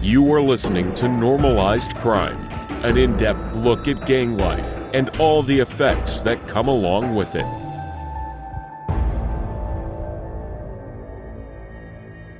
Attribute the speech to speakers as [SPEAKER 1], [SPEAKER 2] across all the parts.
[SPEAKER 1] You are listening to Normalized Crime, an in depth look at gang life and all the effects that come along with it.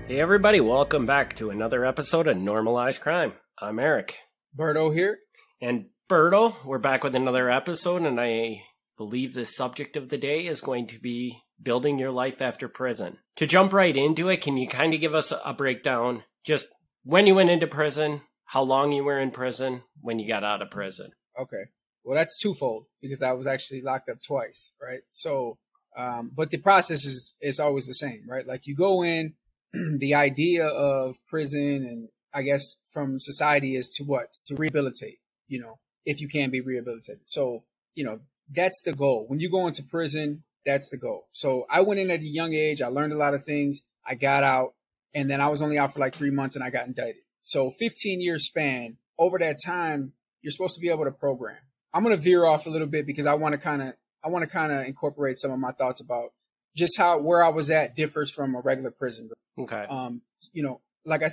[SPEAKER 2] Hey, everybody, welcome back to another episode of Normalized Crime. I'm Eric.
[SPEAKER 3] Berto here.
[SPEAKER 2] And Berto, we're back with another episode, and I believe the subject of the day is going to be building your life after prison. To jump right into it, can you kind of give us a breakdown just when you went into prison, how long you were in prison, when you got out of prison?
[SPEAKER 3] Okay. Well, that's twofold because I was actually locked up twice, right? So, um, but the process is is always the same, right? Like you go in, the idea of prison and I guess from society is to what to rehabilitate, you know, if you can be rehabilitated. So, you know, that's the goal. When you go into prison, that's the goal. So I went in at a young age. I learned a lot of things. I got out and then I was only out for like three months and I got indicted. So 15 year span over that time, you're supposed to be able to program. I'm going to veer off a little bit because I want to kind of, I want to kind of incorporate some of my thoughts about just how, where I was at differs from a regular prison.
[SPEAKER 2] Okay.
[SPEAKER 3] Um, you know, like I,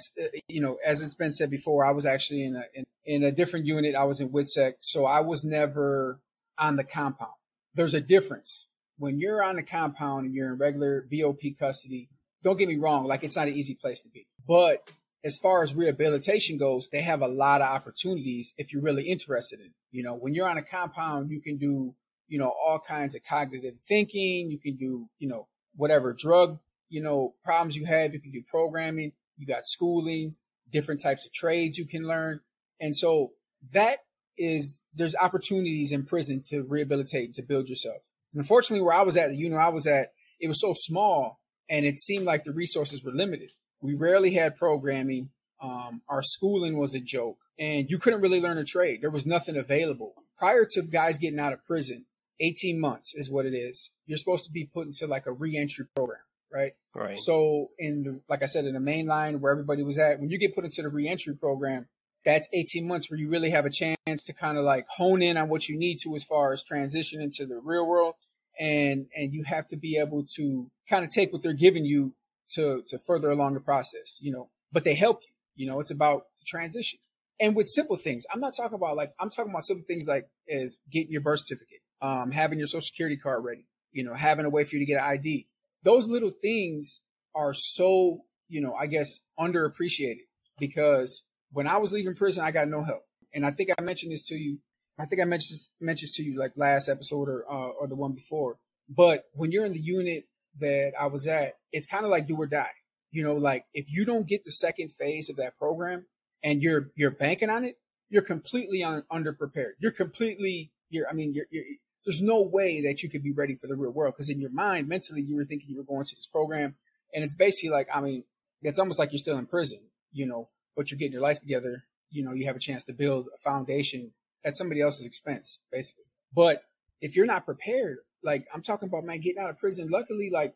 [SPEAKER 3] you know, as it's been said before, I was actually in a, in, in a different unit. I was in WITSEC. So I was never on the compound. There's a difference when you're on the compound and you're in regular BOP custody. Don't get me wrong, like it's not an easy place to be. But as far as rehabilitation goes, they have a lot of opportunities if you're really interested in. You know, when you're on a compound, you can do, you know, all kinds of cognitive thinking. You can do, you know, whatever drug, you know, problems you have. You can do programming. You got schooling, different types of trades you can learn. And so that is there's opportunities in prison to rehabilitate to build yourself. unfortunately, where I was at, you know, I was at, it was so small and it seemed like the resources were limited. We rarely had programming. Um, our schooling was a joke, and you couldn't really learn a trade. There was nothing available. Prior to guys getting out of prison, 18 months is what it is. You're supposed to be put into like a reentry program, right?
[SPEAKER 2] Right.
[SPEAKER 3] So, in the, like I said, in the main line where everybody was at, when you get put into the reentry program, that's 18 months where you really have a chance to kind of like hone in on what you need to as far as transition into the real world and and you have to be able to kind of take what they're giving you to to further along the process you know but they help you you know it's about the transition. And with simple things i'm not talking about like i'm talking about simple things like as getting your birth certificate um having your social security card ready you know having a way for you to get an id those little things are so you know i guess underappreciated because when i was leaving prison i got no help. And i think i mentioned this to you I think I mentioned mentioned to you like last episode or uh, or the one before. But when you're in the unit that I was at, it's kind of like do or die. You know, like if you don't get the second phase of that program and you're you're banking on it, you're completely un- underprepared. You're completely you're I mean you're, you're there's no way that you could be ready for the real world because in your mind mentally you were thinking you were going to this program and it's basically like I mean it's almost like you're still in prison, you know, but you're getting your life together. You know, you have a chance to build a foundation at somebody else's expense, basically. But if you're not prepared, like I'm talking about, man, getting out of prison. Luckily, like,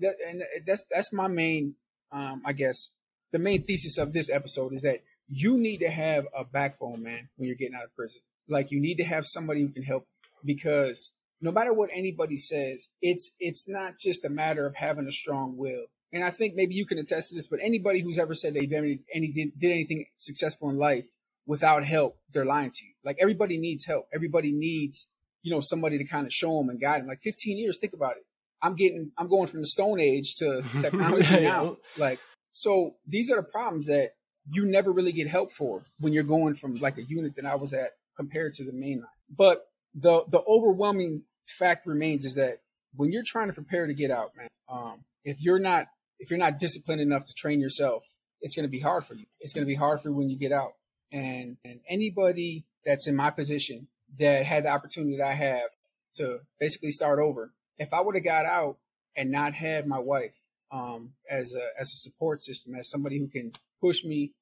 [SPEAKER 3] and that's that's my main, um, I guess, the main thesis of this episode is that you need to have a backbone, man, when you're getting out of prison. Like, you need to have somebody who can help because no matter what anybody says, it's it's not just a matter of having a strong will. And I think maybe you can attest to this, but anybody who's ever said they've ever any did, did anything successful in life without help, they're lying to you. Like everybody needs help. Everybody needs, you know, somebody to kind of show them and guide them. Like 15 years, think about it. I'm getting, I'm going from the Stone Age to technology now. Like, so these are the problems that you never really get help for when you're going from like a unit that I was at compared to the main line. But the the overwhelming fact remains is that when you're trying to prepare to get out, man, um, if you're not if you're not disciplined enough to train yourself, it's going to be hard for you. It's going to be hard for you when you get out and and anybody that's in my position that had the opportunity that I have to basically start over. If I would have got out and not had my wife um, as a as a support system, as somebody who can push me,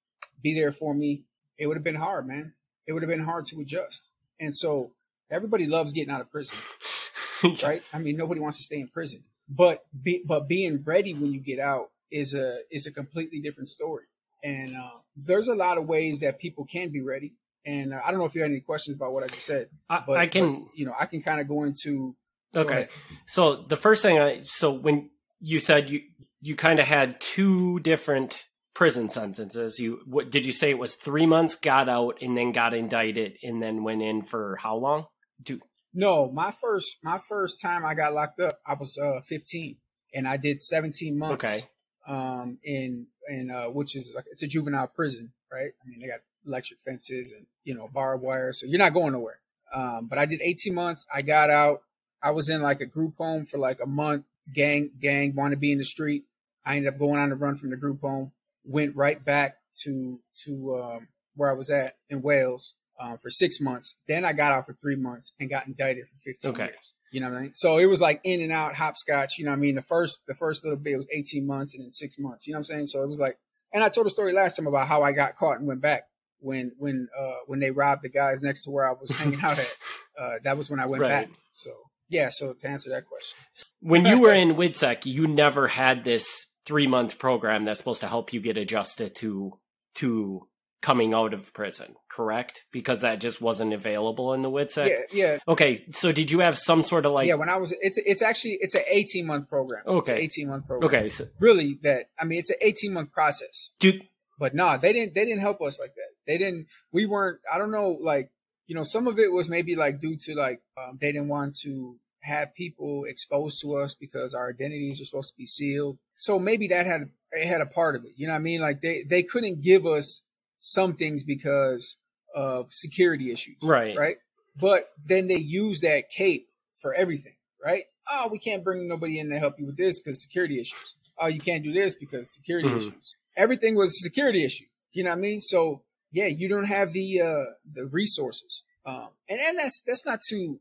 [SPEAKER 3] be there for me, it would have been hard, man. It would have been hard to adjust. And so everybody loves getting out of prison, right? I mean, nobody wants to stay in prison, but be, but being ready when you get out is a is a completely different story. And uh, there's a lot of ways that people can be ready. And uh, I don't know if you have any questions about what I just said.
[SPEAKER 2] I, but, I can,
[SPEAKER 3] but, you know, I can kind of go into.
[SPEAKER 2] Okay. Go so the first thing I, so when you said you, you kind of had two different prison sentences. You what did you say it was three months? Got out and then got indicted and then went in for how long? Do
[SPEAKER 3] no, my first my first time I got locked up, I was uh 15 and I did 17 months.
[SPEAKER 2] Okay.
[SPEAKER 3] Um, in in uh, which is like it's a juvenile prison, right? I mean, they got electric fences and you know barbed wire, so you're not going nowhere. Um, but I did 18 months. I got out. I was in like a group home for like a month. Gang gang want to be in the street. I ended up going on the run from the group home. Went right back to to um, where I was at in Wales uh, for six months. Then I got out for three months and got indicted for 15
[SPEAKER 2] Okay.
[SPEAKER 3] years. You know what I mean? So it was like in and out, hopscotch. You know what I mean? The first the first little bit was 18 months and then six months. You know what I'm saying? So it was like, and I told a story last time about how I got caught and went back when when uh when they robbed the guys next to where I was hanging out at. Uh, that was when I went
[SPEAKER 2] Right.
[SPEAKER 3] back. So yeah. So to answer that question,
[SPEAKER 2] when you were in WITSEC, you never had this three month program that's supposed to help you get adjusted to to coming out of prison, correct? Because that just wasn't available in the WITSEC.
[SPEAKER 3] yeah, yeah,
[SPEAKER 2] Okay, so did you have some sort of like?
[SPEAKER 3] yeah. When I was, it's it's actually it's an 18 month program.
[SPEAKER 2] Okay.
[SPEAKER 3] 18 month program.
[SPEAKER 2] okay, so
[SPEAKER 3] really that I mean it's an 18 month process.
[SPEAKER 2] do
[SPEAKER 3] but nah, they didn't they didn't help us like that. They didn't we weren't I don't know like you know some of it was maybe like due to like um, they didn't want to have people exposed to us because our identities are supposed to be sealed. So maybe that had it had a part of it. You know what I mean? Like they they couldn't give us some things because of security issues.
[SPEAKER 2] Right.
[SPEAKER 3] Right. But then they use that cape for everything. Right. Oh, we can't bring nobody in to help you with this because security issues. Oh, you can't do this because security
[SPEAKER 2] Mhm.
[SPEAKER 3] issues. Everything was a security issue. You know what I mean? So yeah, you don't have the uh the resources. Um and, and that's that's not to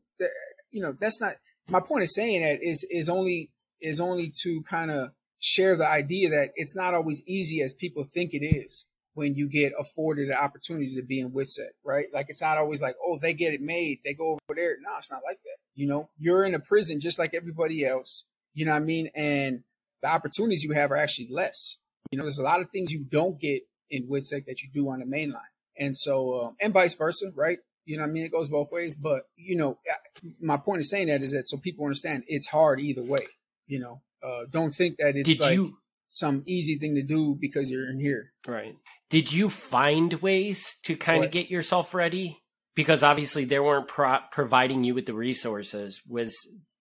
[SPEAKER 3] you know, that's not my point of saying that is is only is only to kind of share the idea that it's not always easy as people think it is when you get afforded the opportunity to be in WITSEC, right? Like it's not always like, oh, they get it made, they go over there. No, it's not like that. You know, you're in a prison just like everybody else. You know what I mean? And the opportunities you have are actually less. You know, there's a lot of things you don't get in WITSEC that you do on the main line. And so, um, and vice versa, right? You know what I mean? It goes both ways. But, you know, my point of saying that is that so people understand it's hard either way. You know, uh, don't think that it's
[SPEAKER 2] did
[SPEAKER 3] like
[SPEAKER 2] you
[SPEAKER 3] some easy thing to do because you're in here.
[SPEAKER 2] right? Did you find ways to kind of get yourself ready? Because obviously they weren't pro- providing you with the resources. Was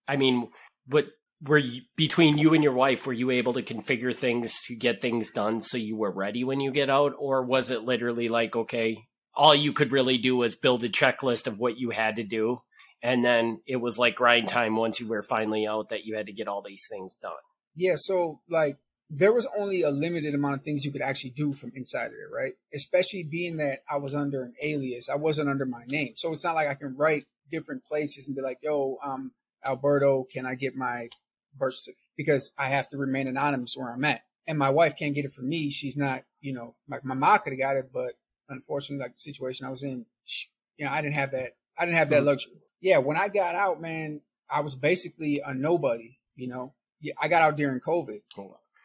[SPEAKER 2] I mean, what were you, between you and your wife? Were you able to configure things to get things done so you were ready when you get out, or was it literally like okay, all you could really do was build a checklist of what you had to do, and then it was like grind time once you were finally out that you had to get all these things done.
[SPEAKER 3] Yeah, so like there was only a limited amount of things you could actually do from inside of it, right? Especially being that I was under an alias, I wasn't under my name, so it's not like I can write different places and be like, "Yo, I'm Alberto. Can I get my birth certificate?" Because I have to remain anonymous where I'm at, and my wife can't get it from me. She's not, you know, like my mom could have got it, but unfortunately, like the situation I was in, you know, I didn't have that. I didn't have that
[SPEAKER 2] Mhm.
[SPEAKER 3] luxury. Yeah, when I got out, man, I was basically a nobody. You know, yeah, I got out during COVID.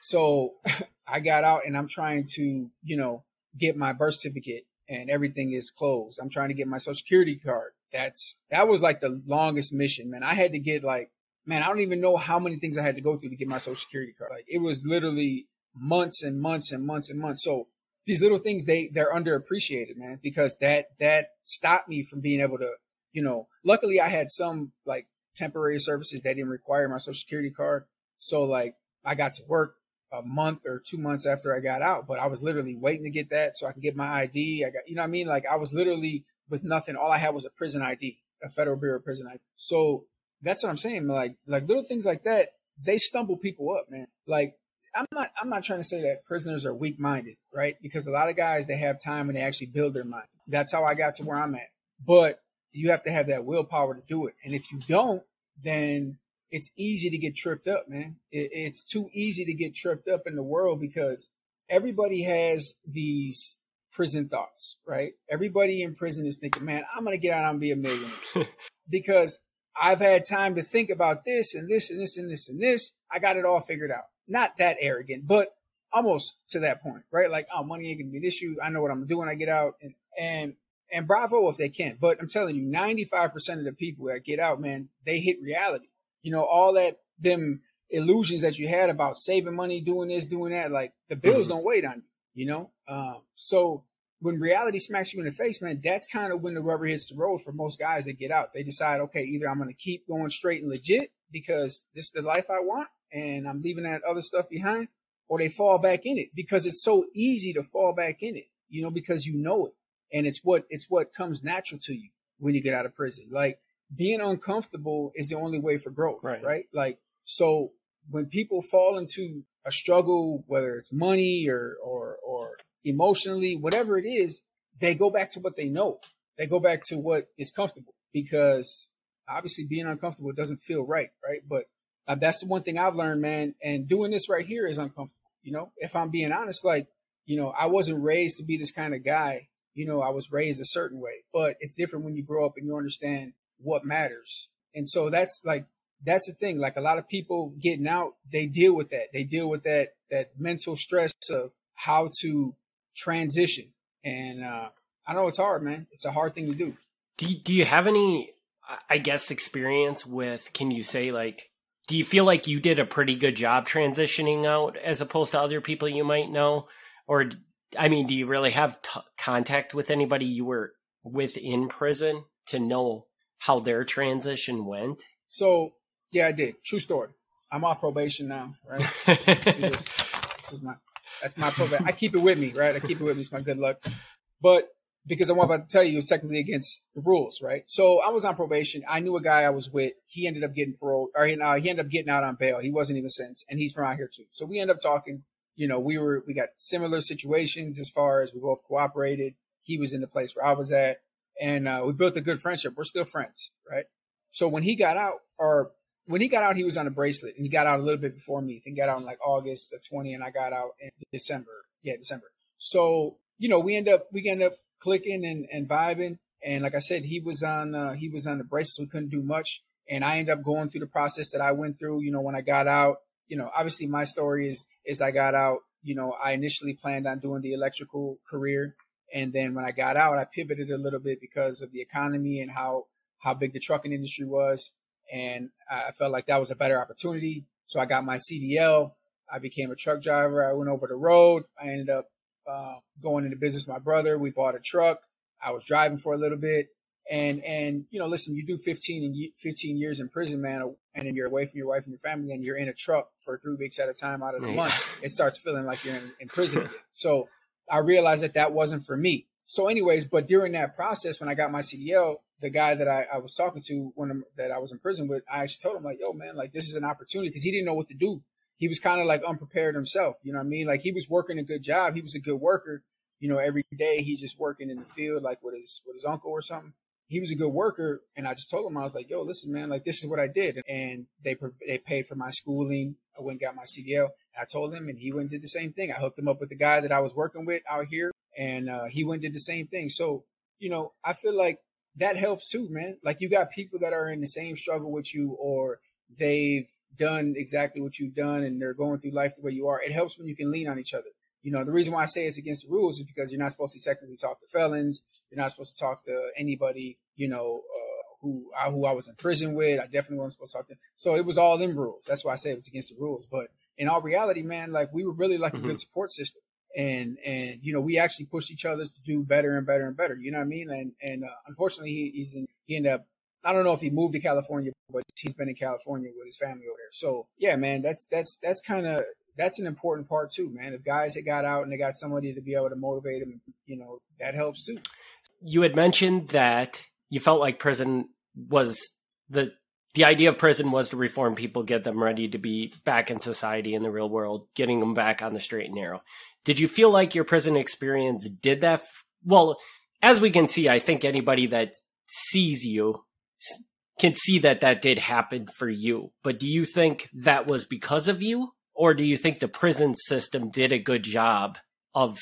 [SPEAKER 3] So I got out and I'm trying to, you know, get my birth certificate and everything is closed. I'm trying to get my social security card. That's that was like the longest mission, man. I had to get like, man, I don't even know how many things I had to go through to get my social security card. Like it was literally months and months and months and months. So these little things they they're underappreciated, man, because that that stopped me from being able to, you know, luckily I had some like temporary services that didn't require my social security card. So like I got to work a month or two months after I got out, but I was literally waiting to get that so I could get my ID. I got, you know what I mean? Like I was literally with nothing. All I had was a prison ID, a Federal Bureau of Prison ID. So that's what I'm saying. Like, like little things like that, they stumble people up, man. Like I'm not, I'm not trying to say that prisoners are weak minded, right? Because a lot of guys, they have time and they actually build their mind. That's how I got to where I'm at. But you have to have that willpower to do it. And if you don't, then it's easy to get tripped up, man. It, it's too easy to get tripped up in the world because everybody has these prison thoughts, right? Everybody in prison is thinking, man, I'm going to get out and be a millionaire because I've had time to think about this and this and this and this and this. I got it all figured out. Not that arrogant, but almost to that point, right? Like, oh, money ain't gonna be an issue. I know what I'm doing when I get out, and and and bravo if they can. But I'm telling you, 95% of the people that get out, man, they hit reality. You know, all that them illusions that you had about saving money, doing this, doing that, like the bills
[SPEAKER 2] Mhm.
[SPEAKER 3] don't wait on you. you know? Um, so when reality smacks you in the face, man, that's kind of when the rubber hits the road for most guys that get out. They decide, okay, either I'm going to keep going straight and legit because this is the life I want and I'm leaving that other stuff behind, or they fall back in it because it's so easy to fall back in it, you know, because you know it. And it's what, it's what comes natural to you when you get out of prison. Like being uncomfortable is the only way for growth, right? right? Like, so when people fall into a struggle, whether it's money or, or, or emotionally, whatever it is, they go back to what they know. They go back to what is comfortable because obviously being uncomfortable doesn't feel right, right? But uh, that's the one thing I've learned, man. And doing this right here is uncomfortable. You know, if I'm being honest, like, you know, I wasn't raised to be this kind of guy. You know, I was raised a certain way, but it's different when you grow up and you understand what matters. And so that's like, that's the thing. Like a lot of people getting out, they deal with that. They deal with that, that mental stress of how to transition. And uh, I know it's hard, man. It's a hard thing to do.
[SPEAKER 2] Do you, do you have any, I guess, experience with? Can you say like, do you feel like you did a pretty good job transitioning out as opposed to other people you might know, or I mean, do you really have t- contact with anybody you were with in prison to know how their transition went?
[SPEAKER 3] So yeah, I did. True story. I'm off probation now, right? this, this is my that's my probation. I keep it with me, right? I keep it with me. It's my good luck. But because I'm about to tell you, it's technically against the rules, right? So I was on probation. I knew a guy I was with. He ended up getting parole, or he, uh, he ended up getting out on bail. He wasn't even sentenced, and he's from out here too. So we end up talking. You know, we were we got similar situations as far as we both cooperated. He was in the place where I was at, and uh, we built a good friendship. We're still friends, right? So when he got out, or when he got out, he was on a bracelet, and he got out a little bit before me. He got out in like August the 20, and I got out in December. Yeah, December. So you know, we end up we end up clicking and, and vibing. And like I said, he was on uh, he was on the bracelet, so we couldn't do much. And I end up going through the process that I went through. You know, when I got out, you know, obviously my story is is I got out. You know, I initially planned on doing the electrical career, and then when I got out, I pivoted a little bit because of the economy and how how big the trucking industry was and I felt like that was a better opportunity. So I got my CDL. I became a truck driver. I went over the road. I ended up uh, going into business with my brother. We bought a truck. I was driving for a little bit. And, and, you know, listen, you do 15 and 15 years in prison, man, and then you're away from your wife and your family and you're in a truck for three weeks at a time out of the month. It starts feeling like you're in, in prison again. So I realized that that wasn't for me. So anyways, but during that process, when I got my CDL, the guy that I, I was talking to when that I was in prison with, I actually told him like, yo, man, like this is an opportunity because he didn't know what to do. He was kind of like unprepared himself. You know what I mean? Like he was working a good job. He was a good worker. You know, every day he's just working in the field, like with his with his uncle or something. He was a good worker, and I just told him I was like, "Yo, listen, man, like this is what I did," and they they paid for my schooling. I went and got my CDL. I told him, and he went and did the same thing. I hooked him up with the guy that I was working with out here, and uh, he went and did the same thing. So, you know, I feel like that helps too, man. Like you got people that are in the same struggle with you or they've done exactly what you've done and they're going through life the way you are. It helps when you can lean on each other. You know, the reason why I say it's against the rules is because you're not supposed to technically talk to felons. You're not supposed to talk to anybody, you know, uh, who I, who I was in prison with. I definitely wasn't supposed to talk to. So it was all in rules. That's why I say it was against the rules. But in all reality, man, like we were really like mm-hmm. a good support system and and you know we actually pushed each other to do better and better and better. You know what I mean? And and uh, unfortunately, he, he's in, he ended up. I don't know if he moved to California, but he's been in California with his family over there. So yeah, man, that's that's that's kind of that's an important part too, man. If guys had got out and they got somebody to be able to motivate them, you know, that helps too.
[SPEAKER 2] You had mentioned that you felt like prison was the the idea of prison was to reform people, get them ready to be back in society in the real world, getting them back on the straight and narrow. Did you feel like your prison experience did that? F- well, as we can see, I think anybody that sees you can see that that did happen for you. But do you think that was because of you? Or do you think the prison system did a good job of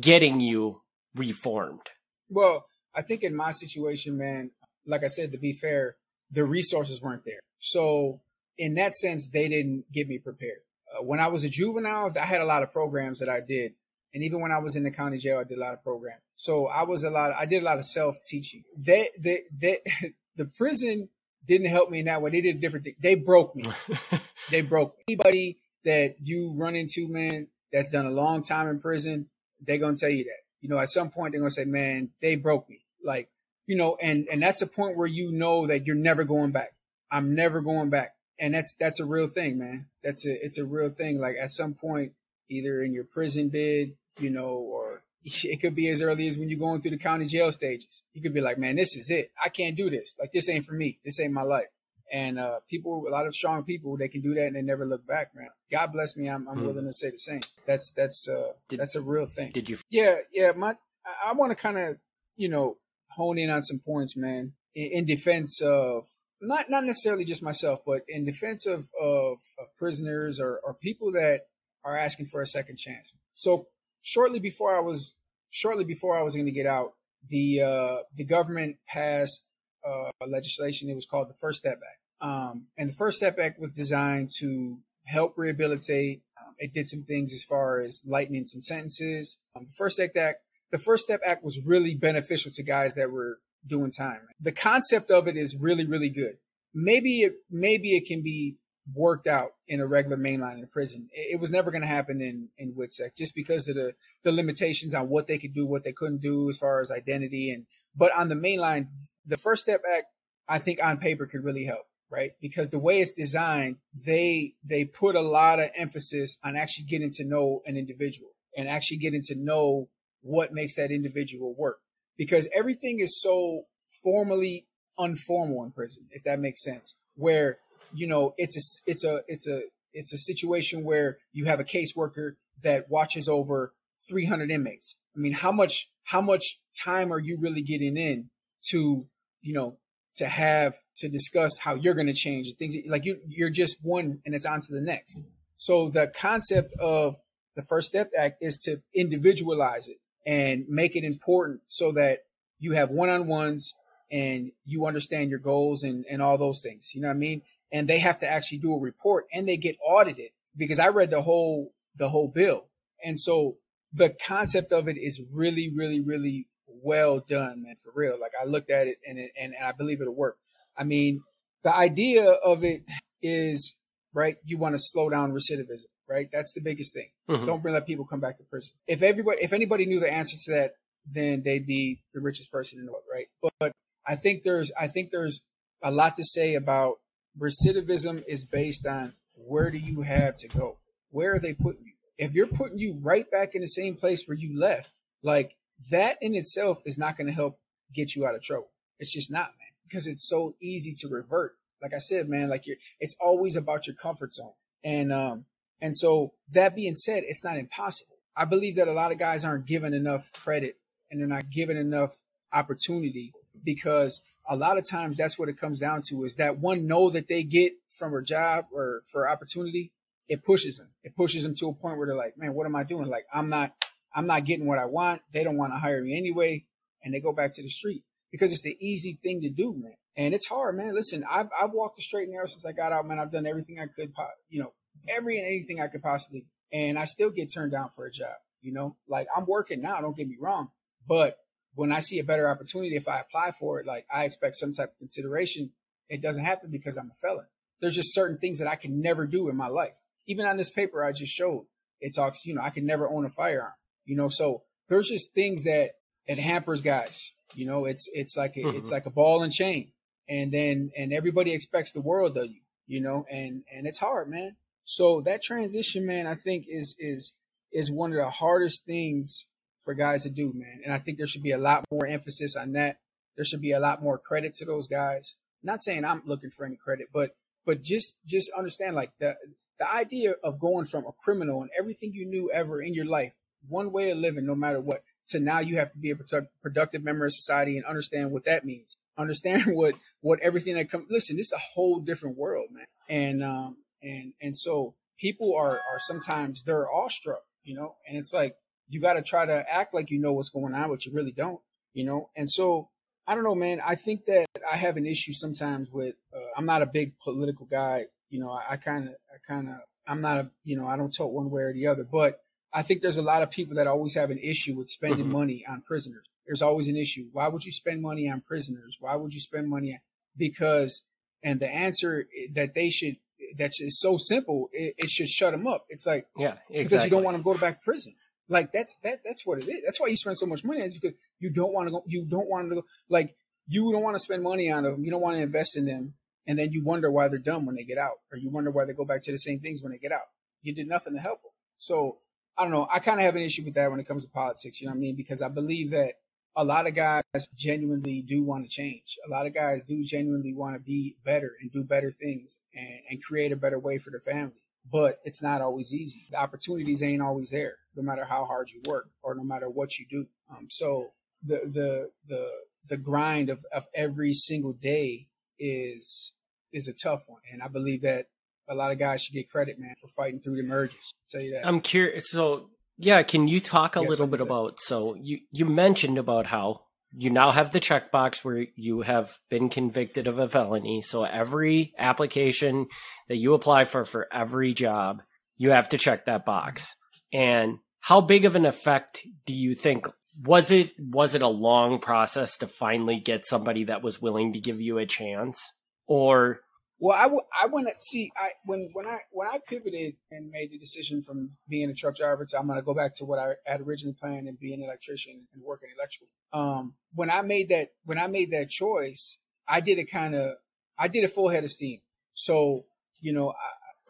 [SPEAKER 2] getting you reformed?
[SPEAKER 3] Well, I think in my situation, man, like I said, to be fair, the resources weren't there. So in that sense, they didn't get me prepared. Uh, when I was a juvenile, I had a lot of programs that I did, and even when I was in the county jail, I did a lot of programs. So I was a lot. I did a lot of self teaching. They, they, they, the prison didn't help me in that way. They did a different thing. They broke me. they broke me. anybody that you run into, man, that's done a long time in prison. They're gonna tell you that. You know, at some point they're gonna say, "Man, they broke me." Like, you know, and and that's a point where you know that you're never going back. I'm never going back, and that's that's a real thing, man. That's a it's a real thing. Like at some point, either in your prison bid, you know, or it could be as early as when you're going through the county jail stages. You could be like, "Man, this is it. I can't do this. Like this ain't for me. This ain't my life." And uh, people, a lot of strong people, they can do that and they never look back, man. God bless me. I'm, I'm mm. willing to say the same. That's that's uh, did, that's a real thing.
[SPEAKER 2] Did you?
[SPEAKER 3] Yeah, yeah. My, I, I want to kind of, you know, hone in on some points, man, in, in, defense of not not necessarily just myself, but in defense of of, of prisoners or, or people that are asking for a second chance. So shortly before I was shortly before I was going to get out, the uh, the government passed uh, legislation. It was called the First Step Act. Um, and the First Step Act was designed to help rehabilitate. Um, it did some things as far as lightening some sentences. Um, the First Step Act, the First Step Act was really beneficial to guys that were doing time. The concept of it is really, really good. Maybe it, maybe it can be worked out in a regular mainline in a prison. It, it was never going to happen in in WITSEC just because of the the limitations on what they could do, what they couldn't do as far as identity and. But on the mainline, the First Step Act, I think on paper could really help, right? Because the way it's designed, they they put a lot of emphasis on actually getting to know an individual and actually getting to know what makes that individual work. Because everything is so formally unformal in prison, if that makes sense. Where you know it's a it's a it's a it's a situation where you have a caseworker that watches over 300 inmates. I mean, how much how much time are you really getting in to you know, to have to discuss how you're going to change things like you you're just one and it's on to the next. So the concept of the First Step Act is to individualize it and make it important so that you have one-on-ones and you understand your goals and, and all those things. You know what I mean? And they have to actually do a report and they get audited because I read the whole the whole bill. And so the concept of it is really, really, really well done, man, for real. Like I looked at it and it, and, and I believe it'll work. I mean, the idea of it is right. You want to slow down recidivism, right? That's the biggest thing. Mm-hmm. Don't bring let people come back to prison. If everybody, if anybody knew the answer to that, then they'd be the richest person in the world, right? But, but I think there's, I think there's a lot to say about recidivism is based on where do you have to go? Where are they putting you? If you're putting you right back in the same place where you left, like that in itself is not going to help get you out of trouble. It's just not, man, because it's so easy to revert. Like I said, man, like you're, it's always about your comfort zone. And, um, and so that being said, it's not impossible. I believe that a lot of guys aren't given enough credit and they're not given enough opportunity because a lot of times that's what it comes down to is that one no that they get from a job or for opportunity, it pushes them. It pushes them to a point where they're like, man, what am I doing? Like, I'm not, I'm not getting what I want. They don't want to hire me anyway. And they go back to the street because it's the easy thing to do, man. And it's hard, man. Listen, I've, I've walked the straight and narrow since I got out, man. I've done everything I could, you know, every and anything I could possibly. And I still get turned down for a job, you know, like I'm working now. Don't get me wrong. But when I see a better opportunity, if I apply for it, like I expect some type of consideration. It doesn't happen because I'm a felon. There's just certain things that I can never do in my life. Even on this paper I just showed, it talks, you know, I can never own a firearm. You know, so there's just things that it hampers guys. You know, it's it's like a, mm-hmm. it's like a ball and chain, and then and everybody expects the world of you. You know, and and it's hard, man. So that transition, man, I think is is is one of the hardest things for guys to do, man. And I think there should be a lot more emphasis on that. There should be a lot more credit to those guys. Not saying I'm looking for any credit, but but just just understand like the the idea of going from a criminal and everything you knew ever in your life one way of living, no matter what. to now you have to be a productive member of society and understand what that means. Understand what what everything that comes. Listen, this is a whole different world, man. And um and and so people are are sometimes they're awestruck, you know. And it's like you got to try to act like you know what's going on, but you really don't, you know. And so I don't know, man. I think that I have an issue sometimes with. Uh, I'm not a big political guy, you know. I kind of, I kind of, I'm not a, you know, I don't talk one way or the other, but I think there's a lot of people that always have an issue with spending mm-hmm. money on prisoners. There's always an issue. Why would you spend money on prisoners? Why would you spend money? On, because, and the answer that they should, that is so simple, it, it, should shut them up. It's like,
[SPEAKER 2] yeah, exactly.
[SPEAKER 3] because you don't want them to go back to prison. Like that's that that's what it is. That's why you spend so much money. Is because you don't want to go. You don't want to go. Like you don't want to spend money on them. You don't want to invest in them, and then you wonder why they're dumb when they get out, or you wonder why they go back to the same things when they get out. You did nothing to help them. So I don't know. I kind of have an issue with that when it comes to politics. You know what I mean? Because I believe that a lot of guys genuinely do want to change. A lot of guys do genuinely want to be better and do better things and, and create a better way for the family. But it's not always easy. The opportunities ain't always there, no matter how hard you work or no matter what you do. Um, so the the the the grind of, of every single day is is a tough one. And I believe that a lot of guys should get credit, man, for fighting through the merges. Tell you that.
[SPEAKER 2] I'm curious. So yeah, can you talk a little bit about so you you mentioned about how you now have the checkbox where you have been convicted of a felony. So every application that you apply for for every job, you have to check that box. And how big of an effect do you think was it was it a long process to finally get somebody that was willing to give you a chance or
[SPEAKER 3] well, I, w- I went to see I when when I when I pivoted and made the decision from being a truck driver to I'm going to go back to what I had originally planned and be an electrician and work in electrical. Um, when I made that when I made that choice, I did it kind of I did a full head of steam. So you know,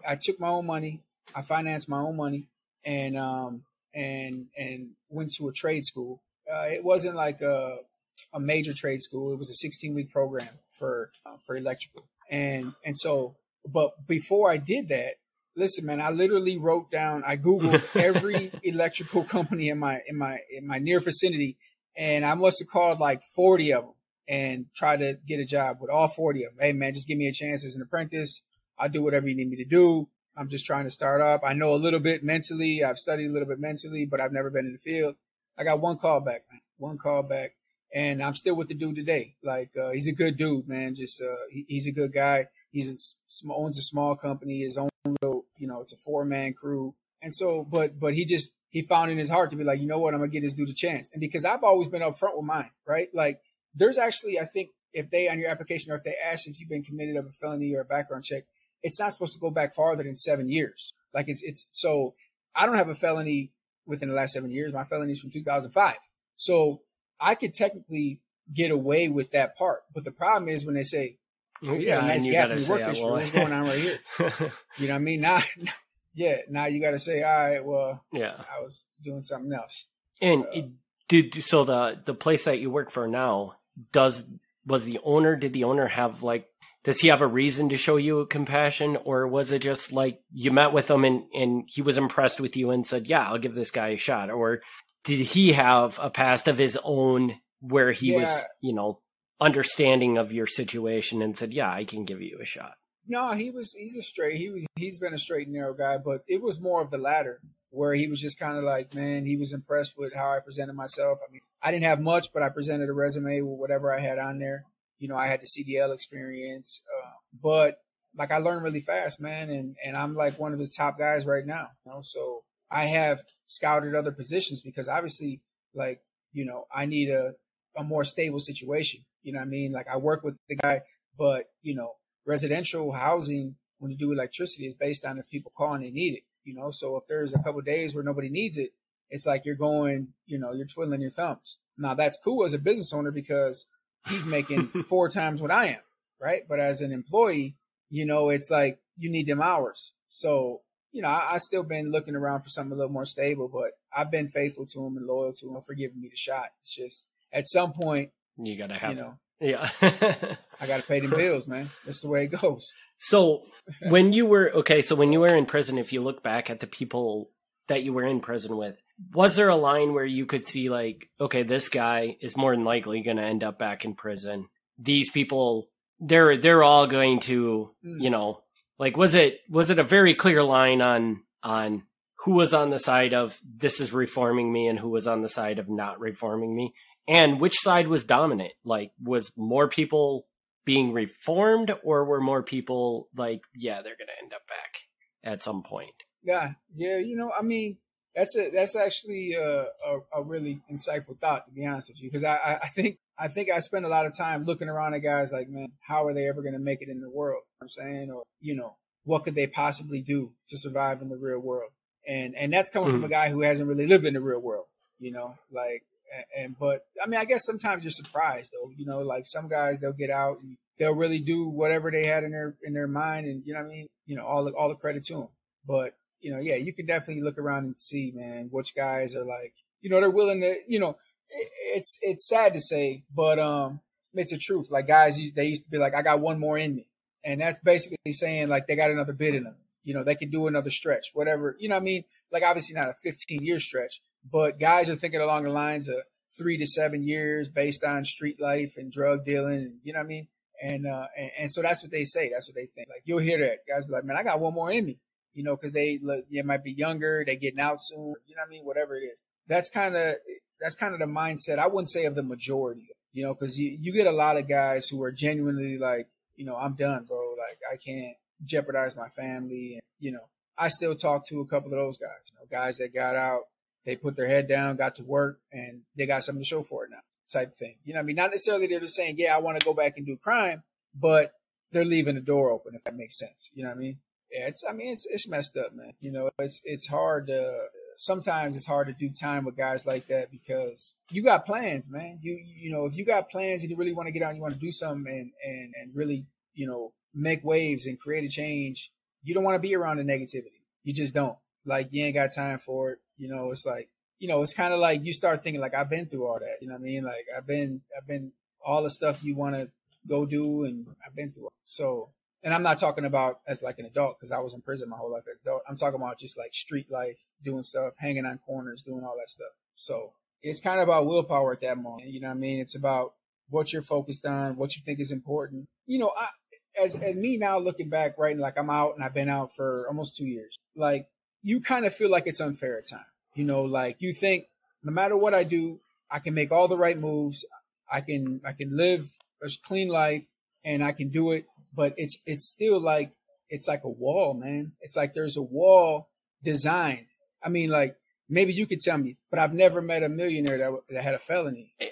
[SPEAKER 3] I, I took my own money, I financed my own money, and um and and went to a trade school. Uh, it wasn't like a a major trade school. It was a 16 week program for uh, for electrical and and so, but before I did that, listen, man, I literally wrote down. I googled every electrical company in my in my in my near vicinity, and I must have called like forty of them and tried to get a job with all forty of them. Hey, man, just give me a chance as an apprentice. I'll do whatever you need me to do. I'm just trying to start up. I know a little bit mentally. I've studied a little bit mentally, but I've never been in the field. I got one call back, man. One call back and I'm still with the dude today. Like uh, he's a good dude, man. Just uh, he, he's a good guy. He's a, owns a small company, his own little, you know, it's a four man crew. And so, but but he just he found in his heart to be like, you know what, I'm gonna give this dude a chance. And because I've always been upfront with mine, right? Like there's actually, I think, if they on your application or if they ask if you've been committed of a felony or a background check, it's not supposed to go back farther than seven years. Like it's it's so I don't have a felony within the last seven years. My felony is from 2005. So I could technically get away with that part. But the problem is when they say, oh, "We got a nice gap in work history. What's going on right here?" you know what I mean? Now, yeah, now you got to say, "All right, well,
[SPEAKER 2] yeah,
[SPEAKER 3] I was doing something else."
[SPEAKER 2] And uh, did so the the place that you work for now does was the owner? Did the owner have like? Does he have a reason to show you compassion, or was it just like you met with him and and he was impressed with you and said, "Yeah, I'll give this guy a shot," or did he have a past of his own where he yeah. was, you know, understanding of your situation and said, "Yeah, I can give you a shot."
[SPEAKER 3] No, he was he's a straight. He was he's been a straight and narrow guy, but it was more of the latter where he was just kind of like, man, he was impressed with how I presented myself. I mean, I didn't have much, but I presented a resume with whatever I had on there. You know, I had the CDL experience, uh, but like I learned really fast, man, and and I'm like one of his top guys right now. You know, so I have scouted other positions because obviously, like, you know, I need a, a more stable situation. You know what I mean? Like I work with the guy, but you know, residential housing when you do electricity is based on if people call and they need it. You know, so if there's a couple days where nobody needs it, it's like you're going, you know, you're twiddling your thumbs. Now that's cool as a business owner because he's making four times what I am, right? But as an employee, you know, it's like you need them hours. So you know, I, I, still been looking around for something a little more stable, but I've been faithful to him and loyal to him for giving me the shot. It's just at some point
[SPEAKER 2] you gotta have,
[SPEAKER 3] you know,
[SPEAKER 2] yeah,
[SPEAKER 3] I gotta pay them bills, man. That's the way it goes.
[SPEAKER 2] So when you were okay, so when you were in prison, if you look back at the people that you were in prison with, was there a line where you could see like, okay, this guy is more than likely going to end up back in prison. These people, they're they're all going to, mm. you know, like was it was it a very clear line on on who was on the side of this is reforming me and who was on the side of not reforming me? And which side was dominant? Like was more people being reformed or were more people like, yeah, they're gonna end up back at some point?
[SPEAKER 3] Yeah, yeah, you know, I mean, that's a that's actually a, a, a really insightful thought to be honest with you because I, I think I think I spend a lot of time looking around at guys like man how are they ever going to make it in the world you know I'm saying or you know what could they possibly do to survive in the real world and and that's coming mm-hmm. from a guy who hasn't really lived in the real world, you know, like and but I mean, I guess sometimes you're surprised though. You know, like some guys they'll get out and they'll really do whatever they had in their in their mind, and you know what I mean. You know, all the all the credit to them. But you know, yeah, you can definitely look around and see, man, which guys are like, you know, they're willing to, you know, it's it's sad to say, but um, it's a truth. Like guys, they used to be like, I got one more in me, and that's basically saying like they got another bit in them. You know, they can do another stretch, whatever. You know, what I mean, like obviously not a 15 year stretch, but guys are thinking along the lines of three to seven years based on street life and drug dealing. You know what I mean? And, uh, and, and so that's what they say. That's what they think. Like you'll hear that guys be like, man, I got one more in me, you know, cause they look, they might be younger. They getting out soon. You know what I mean? Whatever it is. That's kind of, that's kind of the mindset. I wouldn't say of the majority, you know, cause you, you get a lot of guys who are genuinely like, you know, I'm done, bro. Like I can't jeopardize my family. And, you know, I still talk to a couple of those guys, you know, guys that got out they put their head down, got to work, and they got something to show for it now, type thing. You know, I mean, not necessarily they're just saying, yeah, I want to go back and do crime, but they're leaving the door open, if that makes sense. You know what I mean? Yeah, it's, I mean, it's, it's messed up, man. You know, it's, it's hard to, sometimes it's hard to do time with guys like that because you got plans, man. You, you know, if you got plans and you really want to get out and you want to do something and, and, and really, you know, make waves and create a change, you don't want to be around the negativity. You just don't. Like, you ain't got time for it you know, it's like, you know, it's kind of like you start thinking like I've been through all that. You know what I mean? Like I've been, I've been all the stuff you want to go do, and I've been through. So, and I'm not talking about as like an adult because I was in prison my whole life adult. I'm talking about just like street life, doing stuff, hanging on corners, doing all that stuff. So it's kind of about willpower at that moment. You know what I mean? It's about what you're focused on, what you think is important. You know, I, as as me now looking back, right, like I'm out and I've been out for almost two years. Like you kind of feel like it's unfair at times. You know, like you think no matter what I do, I can make all the right moves. I can I can live a clean life and I can do it, but it's it's still like it's like a wall, man. It's like there's a wall designed. I mean, like maybe you could tell me, but I've never met a millionaire that, that had a felony.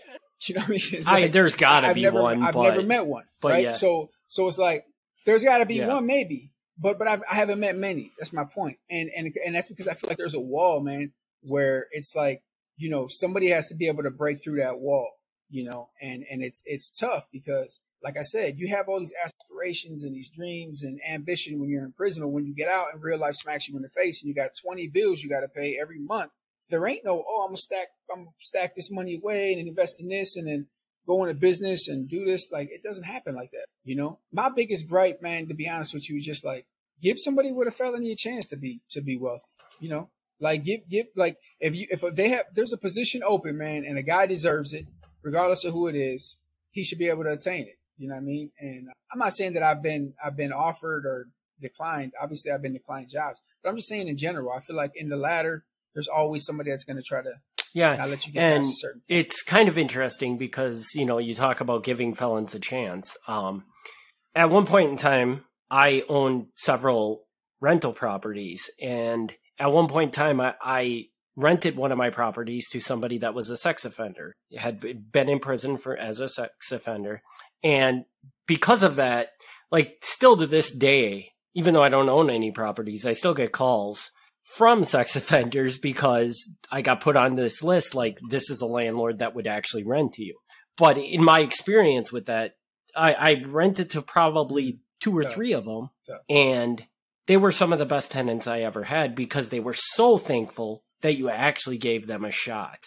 [SPEAKER 3] You know what I mean? Like,
[SPEAKER 2] I, there's got to be
[SPEAKER 3] never,
[SPEAKER 2] one.
[SPEAKER 3] I've
[SPEAKER 2] but,
[SPEAKER 3] never met one. right? Yeah. So so it's like there's got to be yeah. one, maybe but but I've, I have not met many. That's my point, and and and that's because I feel like there's a wall, man, where it's like you know somebody has to be able to break through that wall, you know, and and it's it's tough because like I said, you have all these aspirations and these dreams and ambition when you're in prison, but when you get out and real life smacks you in the face and you got 20 bills you got to pay every month, there ain't no oh I'm gonna stack I'm gonna stack this money away and invest in this and then go into business and do this. Like it doesn't happen like that. You know, my biggest gripe, man, to be honest with you, is just like give somebody with a felony a chance to be to be wealthy. You know, like give give like if you if they have there's a position open, man, and a guy deserves it, regardless of who it is, he should be able to attain it. You know what I mean? And I'm not saying that I've been I've been offered or declined. Obviously, I've been declined jobs, but I'm just saying in general. I feel like in the latter, there's always somebody that's going to try to
[SPEAKER 2] yeah, not let you get and it's kind of interesting because you know you talk about giving felons a chance. Um, at one point in time, I owned several rental properties, and at one point in time, I, I rented one of my properties to somebody that was a sex offender, had been in prison for as a sex offender, and because of that, like still to this day, even though I don't own any properties, I still get calls from sex offenders because I got put on this list like this is a landlord that would actually rent to you. But in my experience with that, I, I rented to probably two or so, three of them, so. and they were some of the best tenants I ever had because they were so thankful that you actually gave them a shot.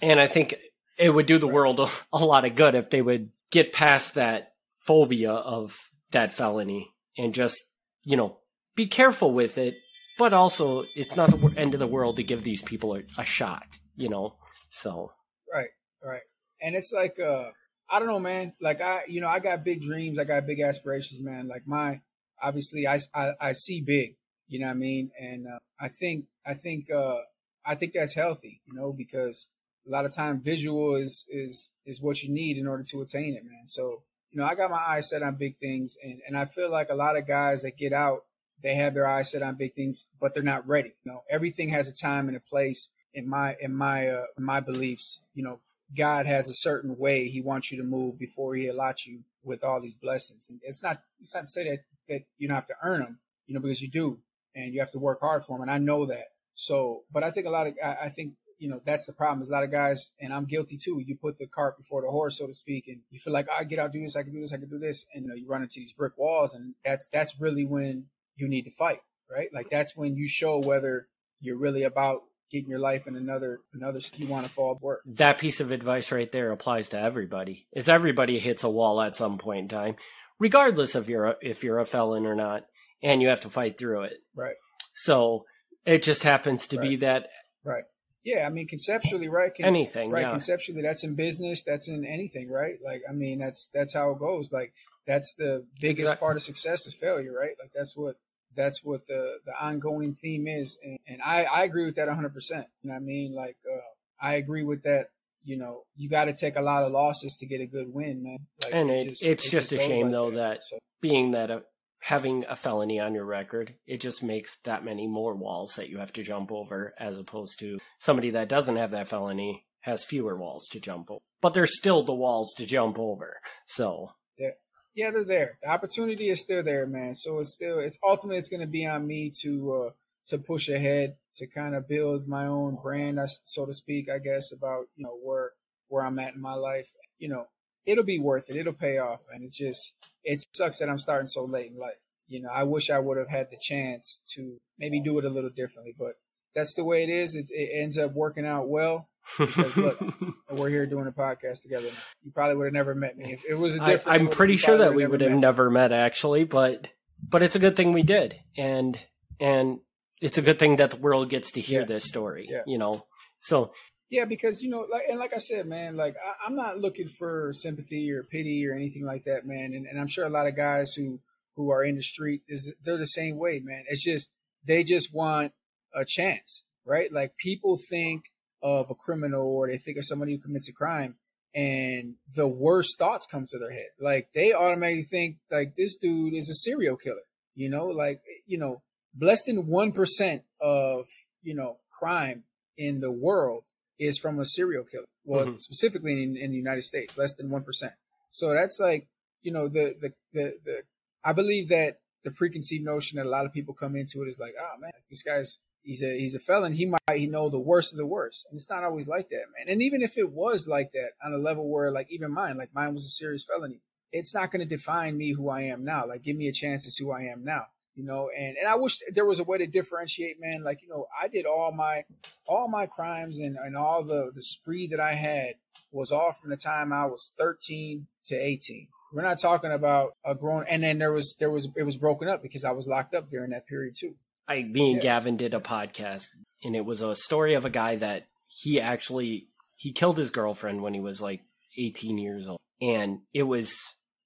[SPEAKER 2] And I think it would do the world a, a lot of good if they would get past that phobia of that felony and just, you know, be careful with it but also it's not the end of the world to give these people a, a shot, you know. So
[SPEAKER 3] right, right, and it's like uh, I don't know, man. Like I, you know, I got big dreams, I got big aspirations, man. Like my, obviously, I I, I see big, you know what I mean, and uh, I think I think uh, I think that's healthy, you know, because a lot of time visual is is is what you need in order to attain it, man. So you know, I got my eyes set on big things, and and I feel like a lot of guys that get out they have their eyes set on big things, but they're not ready. You know, everything has a time and a place. In my in my uh, my beliefs, you know, God has a certain way He wants you to move before He allots you with all these blessings. And it's not it's not to say that that you don't have to earn them, you know, because you do, and you have to work hard for them. And I know that. So, but I think a lot of I, I think you know that's the problem. Is a lot of guys, and I'm guilty too. You put the cart before the horse, so to speak, and you feel like I get out, do this, I can do this, I can do this, and you know you run into these brick walls, and that's that's really when you need to fight, right? Like that's when you show whether you're really about getting your life in another another ski want to fall work.
[SPEAKER 2] That piece of advice right there applies to everybody. Is everybody hits a wall at some point in time, regardless of you're if you're a felon or not, and you have to fight through it.
[SPEAKER 3] Right.
[SPEAKER 2] So it just happens to
[SPEAKER 3] Right.
[SPEAKER 2] be that
[SPEAKER 3] Right. Yeah, I mean conceptually, right? Can,
[SPEAKER 2] anything,
[SPEAKER 3] right
[SPEAKER 2] yeah.
[SPEAKER 3] conceptually that's in business that's in anything right? Like i mean that's that's how it goes. Like that's the biggest
[SPEAKER 2] Exact-
[SPEAKER 3] part of success is failure right? Like that's what that's what the the ongoing theme is. And, and i i agree with that 100% you know what i mean? Like uh i agree with that. You know you got to take a lot of losses to get a good win man. Like
[SPEAKER 2] And it- it's just a shame,
[SPEAKER 3] like
[SPEAKER 2] though, that-
[SPEAKER 3] so
[SPEAKER 2] Being that a, having a felony on your record, it just makes that many more walls that you have to jump over, as opposed to somebody that doesn't have that felony has fewer walls to jump over. But there's still the walls to jump over. So
[SPEAKER 3] yeah yeah, they're there the opportunity is still there man so it's still it's ultimately it's going to be on me to uh to push ahead to kind of build my own brand so to speak i guess about you know where where i'm at in my life you know it'll be worth it it'll pay off and it just it sucks that i'm starting so late in life you know i wish i would have had the chance to maybe do it a little differently but that's the way it is it, it ends up working out well Because look, we're here doing a podcast together you probably would have never met me if it was a
[SPEAKER 2] I,
[SPEAKER 3] different
[SPEAKER 2] I'm pretty sure that we would have never met actually, but but it's a good thing we did, and and it's a good thing that the world gets to hear
[SPEAKER 3] Yeah.
[SPEAKER 2] this story.
[SPEAKER 3] Yeah.
[SPEAKER 2] You know, so
[SPEAKER 3] Yeah, because you know, like and like I said, man, like I, I'm not looking for sympathy or pity or anything like that, man. And, and I'm sure a lot of guys who who are in the street is they're the same way, man. It's just they just want a chance, right? Like people think of a criminal or they think of somebody who commits a crime, and the worst thoughts come to their head. Like they automatically think like this dude is a serial killer. You know, like you know, less than one percent of you know crime in the world is from a serial killer. Well,
[SPEAKER 2] Mhm.
[SPEAKER 3] specifically in, in the United States, less than one percent. So that's like, you know, the, the the the I believe that the preconceived notion that a lot of people come into it is like, oh man, this guy's he's a he's a felon. He might he know the worst of the worst, and it's not always like that, man. And even if it was like that on a level where like even mine, like mine was a serious felony, it's not going to define me who I am now. Like give me a chance to see who I am now. You know, and, and I wish there was a way to differentiate, man. Like, you know, I did all my all my crimes and, and all the, the spree that I had was all from the time I was 13 to 18. We're not talking about a grown and then there was there was it was broken up because I was locked up during that period too.
[SPEAKER 2] I me and
[SPEAKER 3] Yeah.
[SPEAKER 2] Gavin did a podcast and it was a story of a guy that he actually he killed his girlfriend when he was like 18 years old and it was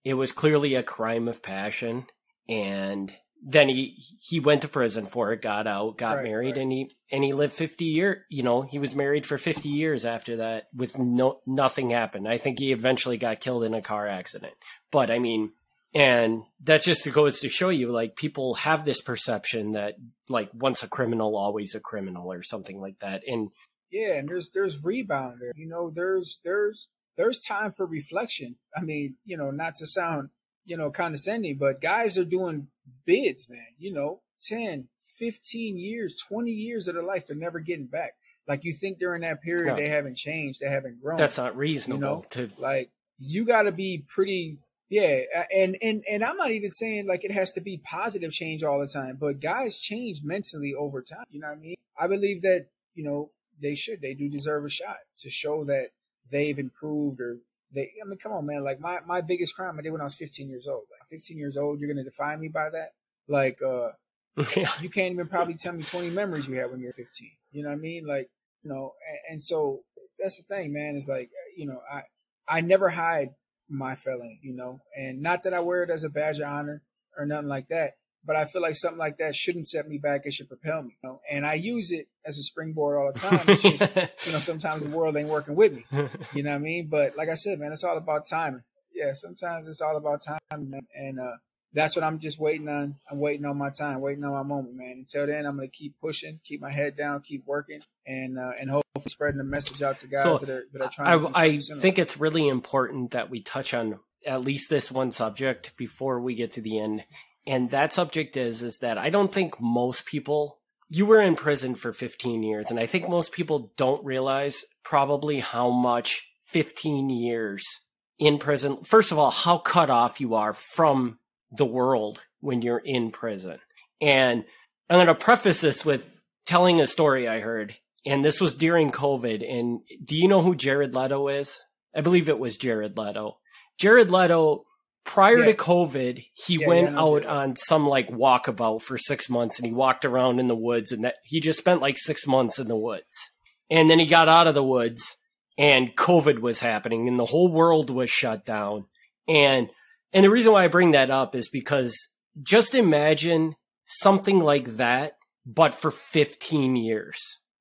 [SPEAKER 2] it was clearly a crime of passion and then he he went to prison for it got out got
[SPEAKER 3] Right,
[SPEAKER 2] married
[SPEAKER 3] right.
[SPEAKER 2] and he and he lived 50 year you know he was married for 50 years after that with no nothing happened i think he eventually got killed in a car accident but i mean and that just goes to show you like people have this perception that like once a criminal always a criminal or something like that and
[SPEAKER 3] Yeah, and there's there's rebound there. You know, there's there's there's time for reflection. I mean, you know, not to sound, you know, condescending, but guys are doing bids, man. You know, 10, 15 years, 20 years of their life they're never getting back. Like you think during that period they haven't changed, they haven't grown.
[SPEAKER 2] that's not reasonable you
[SPEAKER 3] know,
[SPEAKER 2] to
[SPEAKER 3] like you got to be pretty yeah and and and i'm not even saying like it has to be positive change all the time but guys change mentally over time you know what i mean i believe that you know they should they do deserve a shot to show that they've improved or they i mean come on man. Like my my biggest crime i did when i was 15 years old. Like 15 years old you're gonna define me by that? Like uh you can't even probably tell me 20 memories you had when you're 15 you know what i mean? Like you know and, and so that's the thing man is like you know i i never hide my felony you know? And not that i wear it as a badge of honor or nothing like that but i feel like something like that shouldn't set me back it should propel me you know and i use it as a springboard all the time it's just you know sometimes the world ain't working with me you know what i mean but like i said man it's all about timing yeah sometimes it's all about timing man. and uh that's what I'm just waiting on. I'm waiting on my time, waiting on my moment, man. Until then, I'm gonna keep pushing, keep my head down, keep working, and uh, and hopefully spreading the message out to guys
[SPEAKER 2] So,
[SPEAKER 3] that are that are trying. to do
[SPEAKER 2] I, I think it's really important that we touch on at least this one subject before we get to the end. And that subject is is that I don't think most people you were in prison for 15 years, and I think most people don't realize probably how much 15 years in prison. First of all, how cut off you are from the world when you're in prison. And I'm going to preface this with telling a story I heard, and this was during COVID. And do you know who Jared Leto is? I believe it was Jared Leto. Jared Leto prior yeah. to COVID, he yeah, went yeah, out on some like walkabout for six months and he walked around in the woods and that he just spent like six months in the woods. And then he got out of the woods and COVID was happening and the whole world was shut down. And and the reason why I bring that up is because just imagine something like that, but for 15 years.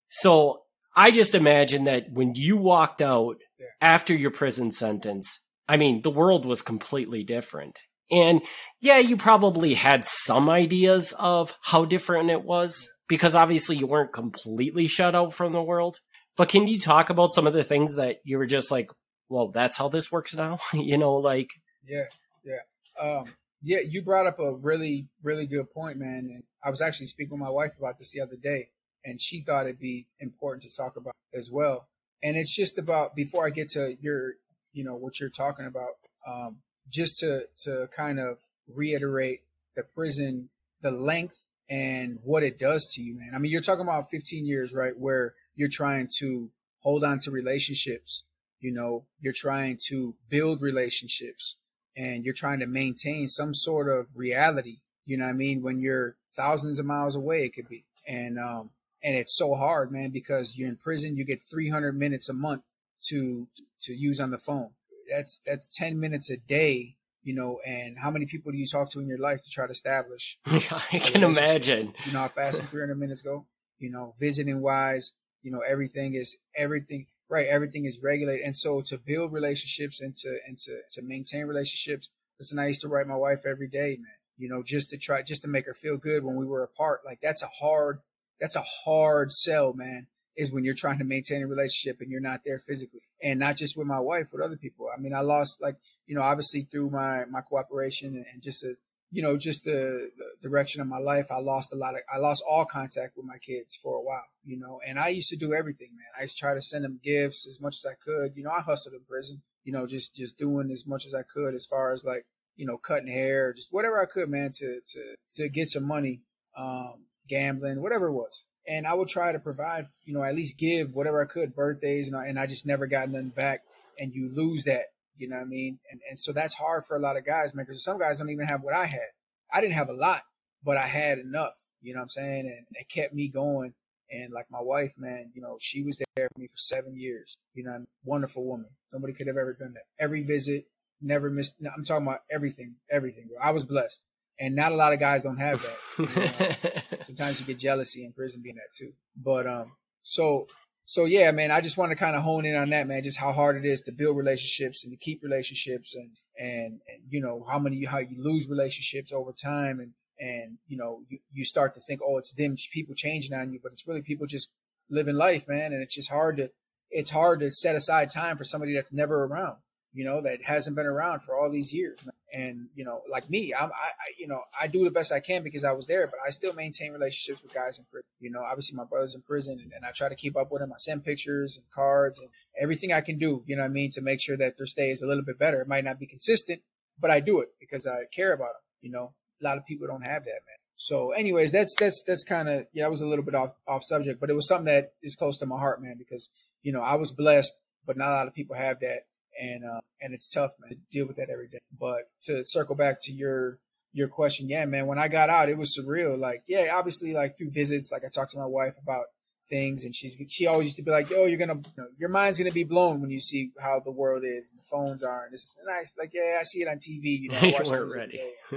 [SPEAKER 2] So I just imagine that when you walked out after your prison sentence, I mean, the world was completely different. And yeah, you probably had some ideas of how different it was because obviously you weren't completely shut out from the world. But can you talk about some of the things that you were just like, well, that's how this works now? you know, like.
[SPEAKER 3] Yeah, yeah. Um, yeah, you brought up a really, really good point, man. And I was actually speaking with my wife about this the other day, and she thought it'd be important to talk about as well. And it's just about before I get to your you know what you're talking about. Um, just to to kind of reiterate the prison, the length and what it does to you, man. I mean, you're talking about 15 years, right? Where you're trying to hold on to relationships. You know, you're trying to build relationships and you're trying to maintain some sort of reality. You know what I mean? When you're thousands of miles away, it could be. And, um, and it's so hard, man, because you're in prison, you get 300 minutes a month to to use on the phone. That's that's ten minutes a day, you know. And how many people do you talk to in your life to try to establish?
[SPEAKER 2] I can imagine.
[SPEAKER 3] You know how fast 300 minutes go. You know, visiting wise, you know everything is everything right. Everything is regulated, and so to build relationships and to and to to maintain relationships. Listen, I used to write my wife every day, man. You know, just to try, just to make her feel good when we were apart. Like that's a hard, that's a hard sell, man is when you're trying to maintain a relationship and you're not there physically. And not just with my wife with other people. I mean i lost like you know obviously through my my cooperation and, just a you know just the, the, direction of my life i lost a lot of i lost all contact with my kids for a while you know. And i used to do everything man. I used to try to send them gifts as much as i could. You know i hustled in prison you know just just doing as much as i could as far as like you know cutting hair just whatever i could man to to to get some money um gambling whatever it was and I would try to provide, you know, at least give whatever I could, birthdays, and I, and I just never got nothing back. And you lose that, you know what I mean? And and so that's hard for a lot of guys, man, because some guys don't even have what I had. I didn't have a lot, but I had enough, you know what I'm saying? And it kept me going. And like my wife, man, you know, she was there for me for seven years. You know, wonderful woman. Nobody could have ever done that. Every visit, never missed. I'm talking about everything, everything. I was blessed and not a lot of guys don't have that. You know? Sometimes you get jealousy in prison being that too. But um, so so yeah, man, I just want to kind of hone in on that, man. Just how hard it is to build relationships and to keep relationships, and and, and you know how many how you lose relationships over time, and and you know you, you start to think, oh, it's them people changing on you, but it's really people just living life, man. And it's just hard to it's hard to set aside time for somebody that's never around you know, that hasn't been around for all these years. And, you know, like me, I'm, I, I, you know, I do the best I can because I was there, but I still maintain relationships with guys in prison. You know, obviously my brother's in prison and, and I try to keep up with him I send pictures and cards and everything I can do, you know I mean, to make sure that their stay is a little bit better. It might not be consistent, but I do it because I care about them. You know, a lot of people don't have that, man. So, anyways, that's that's that's kind of yeah, I was a little bit off off subject, but it was something that is close to my heart, man, because you know I was blessed, but not a lot of people have that and uh, and it's tough, man, to deal with that every day. But to circle back to your your question, yeah, man, when I got out, it was surreal. Like, yeah, obviously, like through visits, like I talked to my wife about things, and she's she always used to be like, "Yo, you're gonna, you know, your mind's gonna be blown when you see how the world is and the phones are." And this is nice, like, yeah, I see it on TV. You know, I
[SPEAKER 2] you weren't ready.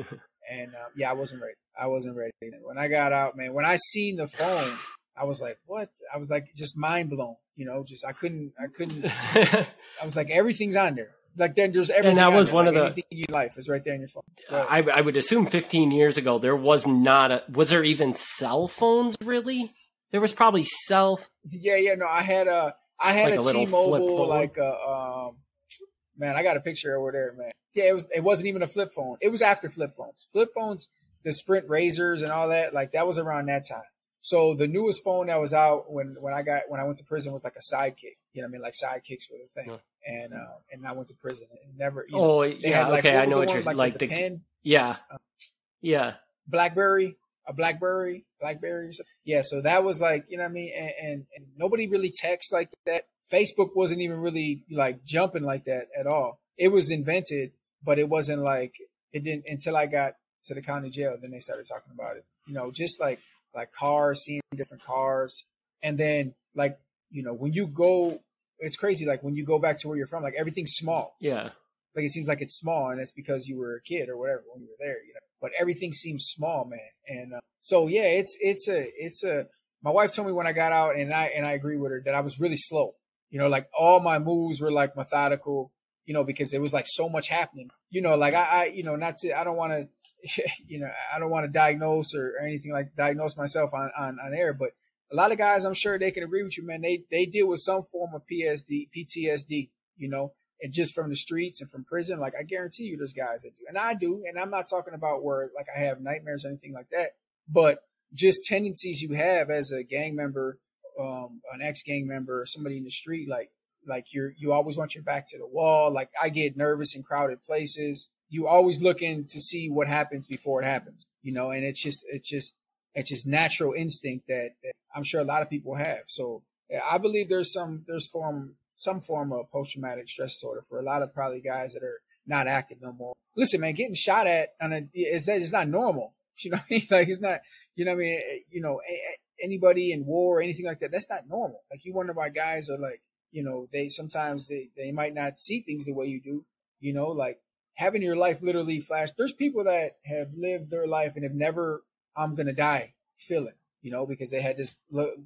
[SPEAKER 3] and uh, yeah, I wasn't ready. I wasn't ready. When I got out, man, when I seen the phone, I was like, "What?" I was like, just mind blown. You know, just I couldn't, I couldn't. I was like, everything's on there. Like then there's everything.
[SPEAKER 2] And that was one
[SPEAKER 3] like
[SPEAKER 2] of the
[SPEAKER 3] in your life is right there in your phone.
[SPEAKER 2] I, I would assume 15 years ago there was not a. Was there even cell phones really? There was probably cell.
[SPEAKER 3] Yeah, yeah. No, I had a. I had like a, a T-Mobile, like a. Um, man, I got a picture over there, man. Yeah, it was. It wasn't even a flip phone. It was after flip phones. Flip phones, the Sprint Razors and all that, like that was around that time. So the newest phone that was out when when I got when I went to prison was like a sidekick. You know what I mean? Like sidekicks were the thing. Yeah. And uh, and I went to prison and never. You
[SPEAKER 2] know, oh yeah, like, okay, I know what you're like. like the, the pen. Yeah. Uh, yeah.
[SPEAKER 3] BlackBerry, a BlackBerry, BlackBerry. Yeah, so that was like, you know what I mean? And, and, and nobody really texts like that. Facebook wasn't even really like jumping like that at all. It was invented, but it wasn't like it didn't until I got to the county jail. Then they started talking about it. You know, just like like cars, seeing different cars, and then like you know when you go, it's crazy. Like when you go back to where you're from, like everything's small.
[SPEAKER 2] Yeah.
[SPEAKER 3] Like it seems like it's small, and it's because you were a kid or whatever when you were there. You know, but everything seems small, man. And uh, so yeah, it's it's a it's a. My wife told me when I got out, and I and I agree with her that I was really slow. You know, like all my moves were like methodical. You know, because it was like so much happening. You know, like I, I you know, not to I don't want to. You know, I don't want to diagnose or, or anything like diagnose myself on, on on air, but a lot of guys, I'm sure they can agree with you, man. They they deal with some form of PSD, PTSD. You know, and just from the streets and from prison, like I guarantee you, there's guys that do, and I do. And I'm not talking about where like I have nightmares or anything like that, but just tendencies you have as a gang member, um, an ex gang member, somebody in the street, like like you're you always want your back to the wall. Like I get nervous in crowded places. You always looking to see what happens before it happens, you know. And it's just it's just it's just natural instinct that, that I'm sure a lot of people have. So I believe there's some there's form some form of post traumatic stress disorder for a lot of probably guys that are not active no more. Listen, man, getting shot at on a is that is not normal. You know I mean? Like it's not. You know I mean? Eh, you know, anybody in war or anything like that. That's not normal. Like you wonder why guys are like, you know, they sometimes they they might not see things the way you do. You know, like having your life literally flash. There's people that have lived their life and have never, I'm gonna die feeling. You know, because they had this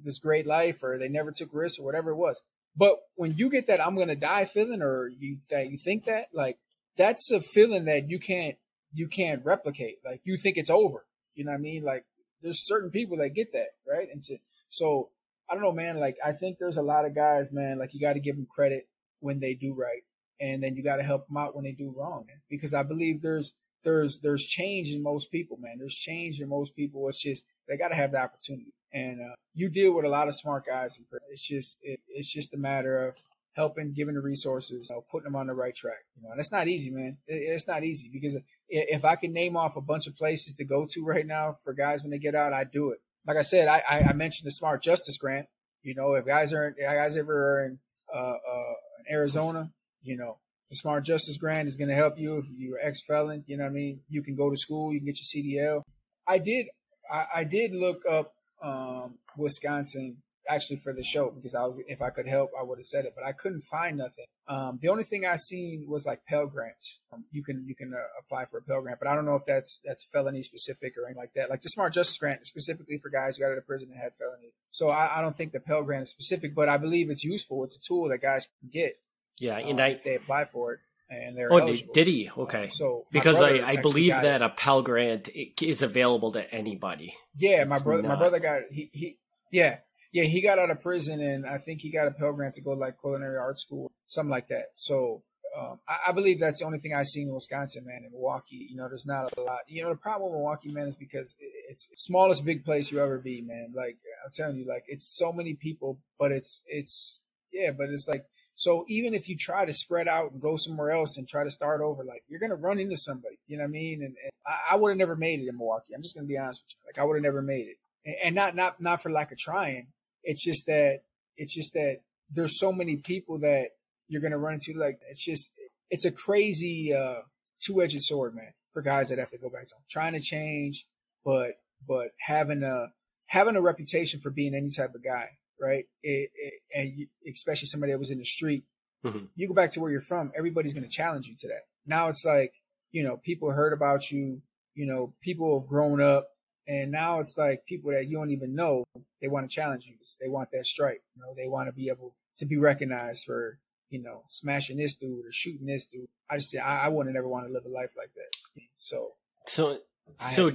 [SPEAKER 3] this great life or they never took risks or whatever it was. But when you get that I'm gonna die feeling, or you that you think that, like that's a feeling that you can't you can't replicate. Like you think it's over. You know what I mean? Like there's certain people that get that, right? And to, so I don't know, man. Like I think there's a lot of guys, man. Like you got to give them credit when they do right, and then you got to help them out when they do wrong. Man. Because I believe there's there's there's change in most people, man. There's change in most people. It's just they got to have the opportunity and uh, you deal with a lot of smart guys. It's just it, it's just a matter of helping, giving the resources, you know, putting them on the right track. You know, and it's not easy, man. It, it's not easy because if I can name off a bunch of places to go to right now for guys when they get out, I do it. Like I said, I, I, mentioned the Smart Justice Grant. You know, if guys are guys ever are in uh, uh, Arizona, you know, the Smart Justice Grant is going to help you if you're ex felon. You know what I mean? You can go to school, you can get your CDL. I did I, I did look up um, Wisconsin actually for the show because I was if I could help I would have said it, but I couldn't find nothing. Um, the only thing I seen was like Pell Grants. Um, you can you can uh, apply for a Pell Grant, but I don't know if that's that's felony specific or anything like that. Like the Smart Justice Grant is specifically for guys who got out of prison and had felony. So I, I, don't think the Pell Grant is specific, but I believe it's useful. It's a tool that guys can get.
[SPEAKER 2] Yeah,
[SPEAKER 3] and
[SPEAKER 2] um,
[SPEAKER 3] I, if they apply for it and they're
[SPEAKER 2] oh
[SPEAKER 3] eligible.
[SPEAKER 2] did he okay
[SPEAKER 3] um, so
[SPEAKER 2] because I, I believe that it. a Pell Grant is available to anybody.
[SPEAKER 3] Yeah, my brother not... my brother got he he yeah yeah he got out of prison and I think he got a Pell Grant to go like culinary art school something like that. So um, I, I, believe that's the only thing I've seen in Wisconsin, man. In Milwaukee, you know, there's not a lot. You know, the problem with Milwaukee, man, is because it's smallest big place you ever be, man. Like I'm telling you, like it's so many people, but it's it's yeah, but it's like so even if you try to spread out and go somewhere else and try to start over, like you're gonna run into somebody. You know what I mean? And, and I, I would have never made it in Milwaukee. I'm just gonna be honest with you. Like I would have never made it, and, and not not not for lack of trying. It's just that it's just that there's so many people that you're gonna run into. Like it's just it's a crazy uh, two edged sword, man, for guys that have to go back to trying to change, but but having a having a reputation for being any type of guy right? It, it, and you, especially somebody that was in the street, mm-hmm. you go back to where you're from, everybody's going to challenge you to that. Now it's like, you know, people heard about you, you know, people have grown up, and now it's like people that you don't even know, they want to challenge you. They want that stripe. You know, they want to be able to be recognized for, you know, smashing this dude or shooting this dude. I just, I, I wouldn't ever want to live a life like that. So,
[SPEAKER 2] so, so,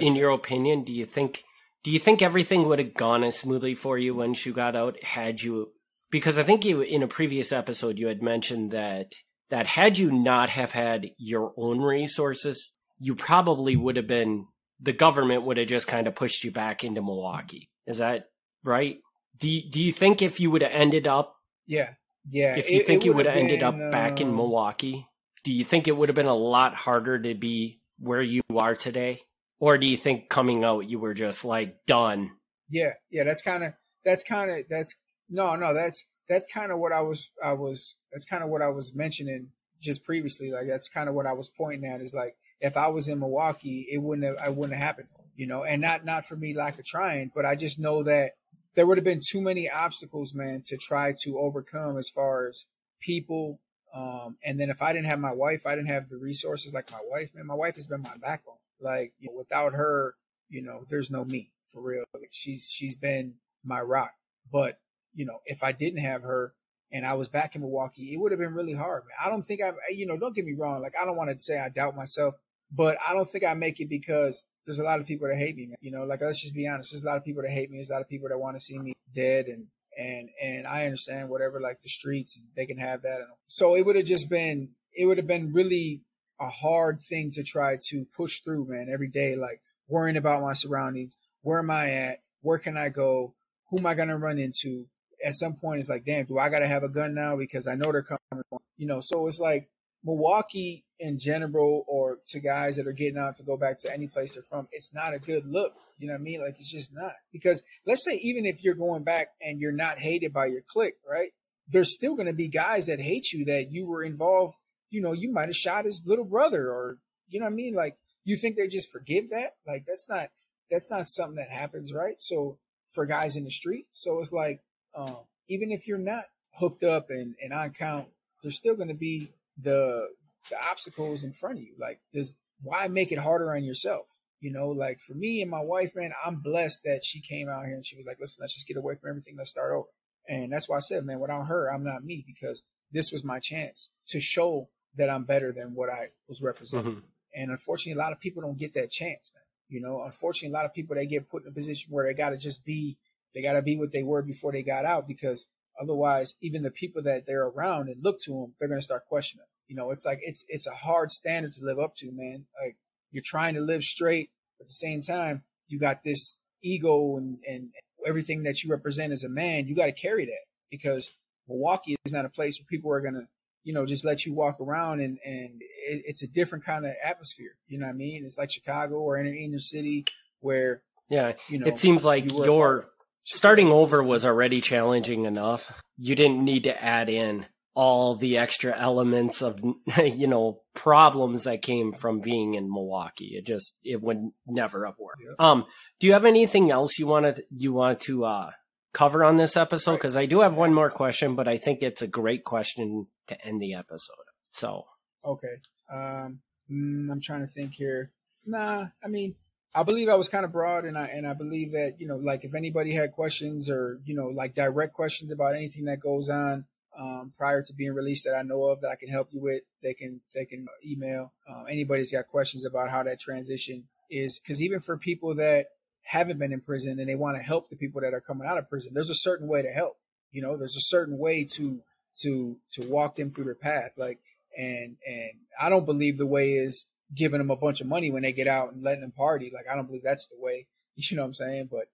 [SPEAKER 2] in your opinion, do you think do you think everything would have gone as smoothly for you once you got out had you because I think you in a previous episode you had mentioned that that had you not have had your own resources, you probably would have been the government would have just kind of pushed you back into Milwaukee. Is that right? Do you, do you think if you would have ended up
[SPEAKER 3] Yeah, yeah.
[SPEAKER 2] if you
[SPEAKER 3] it-
[SPEAKER 2] think
[SPEAKER 3] it
[SPEAKER 2] you would have ended up
[SPEAKER 3] been,
[SPEAKER 2] back in
[SPEAKER 3] um,
[SPEAKER 2] Milwaukee, do you think it would have been a lot harder to be where you are today? Or do you think coming out you were just like done?
[SPEAKER 3] Yeah, yeah, that's kind of that's kind of that's no, no, that's that's kind of what I was I was that's kind of what I was mentioning just previously. Like that's kind of what I was pointing at is like if I was in Milwaukee, it wouldn't have I wouldn't have happened, you know, and not not for me lack of trying, but I just know that there would have been too many obstacles, man, to try to overcome as far as people. Um, and then if I didn't have my wife, I didn't have the resources like my wife, man. My wife has been my backbone. Like you know, without her, you know, there's no me for real. Like she's she's been my rock. But you know, if I didn't have her and I was back in Milwaukee, it would have been really hard. Man. I don't think I, you know, don't get me wrong. Like I don't want to say I doubt myself, but I don't think I make it because there's a lot of people that hate me. Man. You know, like let's just be honest. There's a lot of people that hate me. There's a lot of people that want to see me dead, and and and I understand whatever, like the streets, they can have that. So it would have just been, it would have been really a hard thing to try to push through, man. Every day, like worrying about my surroundings. Where am I at? Where can I go? Who am I gonna run into? At some point, it's like, damn, do I gotta have a gun now because I know they're coming? You know, so it's like Milwaukee in general, or to guys that are getting out to go back to any place they're from, it's not a good look. You know what I mean? Like it's just not because let's say even if you're going back and you're not hated by your clique, right? There's still going to be guys that hate you that you were involved. You know, you might have shot his little brother, or you know what I mean? Like you think they just forgive that? Like that's not that's not something that happens, right? So for guys in the street, so it's like um, even if you're not hooked up and, and on count, there's still going to be the the obstacles in front of you. Like, does why make it harder on yourself? You know, like for me and my wife, man, I'm blessed that she came out here and she was like, listen, let's just get away from everything. Let's start over. And that's why I said, man, without her, I'm not me because this was my chance to show that I'm better than what I was representing.
[SPEAKER 2] Mhm.
[SPEAKER 3] And unfortunately, a lot of people don't get that chance, man. You know, unfortunately, a lot of people they get put in a position where they got to just be, they got to be what they were before they got out because otherwise, even the people that they're around and look to them, they're going to start questioning. them. You know, it's like it's it's a hard standard to live up to, man. Like you're trying to live straight, but at the same time, you got this ego and and everything that you represent as a man. You got to carry that because Milwaukee is not a place where people are going to you know, just let you walk around and and it, it's a different kind of atmosphere. You know what I mean? It's like Chicago or in an inner city where
[SPEAKER 2] Yeah,
[SPEAKER 3] you know
[SPEAKER 2] it seems like
[SPEAKER 3] you
[SPEAKER 2] your starting over was already challenging enough. You didn't need to add in all the extra elements of you know problems that came from being in Milwaukee. It just it would never have worked.
[SPEAKER 3] Yeah.
[SPEAKER 2] Um, do you have anything else you want to you want to uh, cover on this episode? Because I do have one more question, but I think it's a great question to end the episode. So
[SPEAKER 3] Okay. Um, mm, I'm trying to think here. Nah, I mean, I believe I was kind of broad, and I and I believe that you know, like if anybody had questions or you know, like direct questions about anything that goes on um, prior to being released that I know of that I can help you with, they can they can email. Um, anybody's got questions about how that transition is, because even for people that haven't been in prison and they want to help the people that are coming out of prison, there's a certain way to help. You know, there's a certain way to to to walk them through their path. Like and and I don't believe the way is giving them a bunch of money when they get out and letting them party. Like I don't believe that's the way. You know what I'm saying? But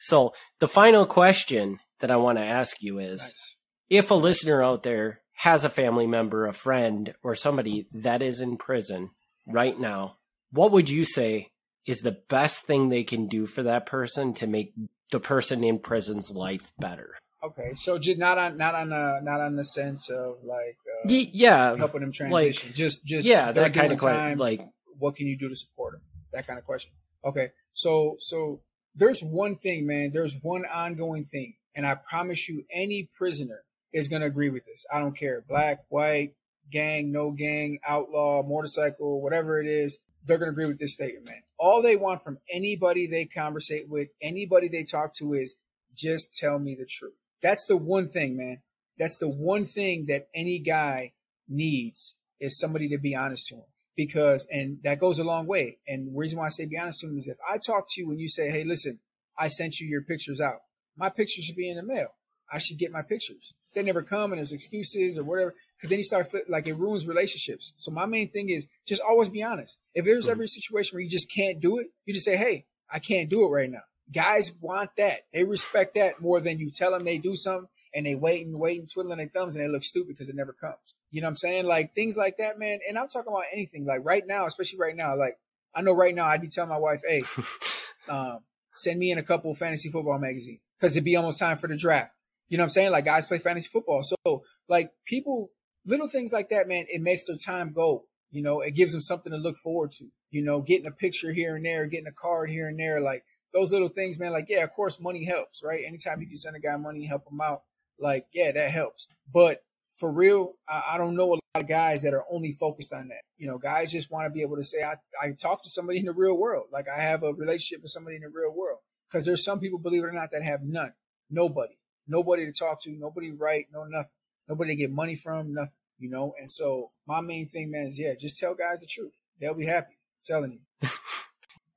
[SPEAKER 2] so the final question that I want to ask you is.
[SPEAKER 3] nice.
[SPEAKER 2] if a listener out there has a family member, a friend, or somebody that is in prison right now, what would you say is the best thing they can do for that person to make the person in prison's life better?
[SPEAKER 3] Okay, so just not on not on uh not on the sense of like uh,
[SPEAKER 2] Ye- yeah,
[SPEAKER 3] helping them transition. just just
[SPEAKER 2] yeah, that kind of
[SPEAKER 3] time,
[SPEAKER 2] like
[SPEAKER 3] what can you do to support them? That kind of question. Okay, so so there's one thing, man. There's one ongoing thing, and I promise you, any prisoner is gonna agree with this. I don't care, black, white, gang, no gang, outlaw, motorcycle, whatever it is. They're gonna agree with this statement, man. All they want from anybody they conversate with, anybody they talk to, is just tell me the truth. That's the one thing, man. That's the one thing that any guy needs is somebody to be honest to him because and that goes a long way and the reason why i say be honest to him is if i talk to you and you say hey listen i sent you your pictures out my pictures should be in the mail I should get my pictures. They never come and there's excuses or whatever, because then you start like it ruins relationships. So my main thing is just always be honest. If there's mm-hmm. ever a situation where you just can't do it, you just say, "Hey, I can't do it right now." Guys want that. They respect that more than you tell them they do something and they wait and wait and twiddling their thumbs and they look stupid because it never comes. You know what I'm saying? Like things like that, man. And I'm talking about anything. Like right now, especially right now. Like I know right now, I'd be telling my wife, "Hey, um, send me in a couple fantasy football magazine because it'd be almost time for the draft." You know what I'm saying? Like guys play fantasy football. So like people, little things like that, man, it makes their time go. You know, it gives them something to look forward to. You know, getting a picture here and there, getting a card here and there, like those little things, man. Like, yeah, of course, money helps, right? Anytime you can send a guy money, help him out, like, yeah, that helps. But for real, I, I don't know a lot of guys that are only focused on that. You know, guys just want to be able to say, I, I talk to somebody in the real world. Like I have a relationship with somebody in the real world. Because there's some people, believe it or not, that have none. Nobody nobody to talk to, nobody write, no nothing, nobody to get money from, nothing, you know. And so my main thing, man, is yeah, just tell guys the truth. They'll be happy. I'm telling you.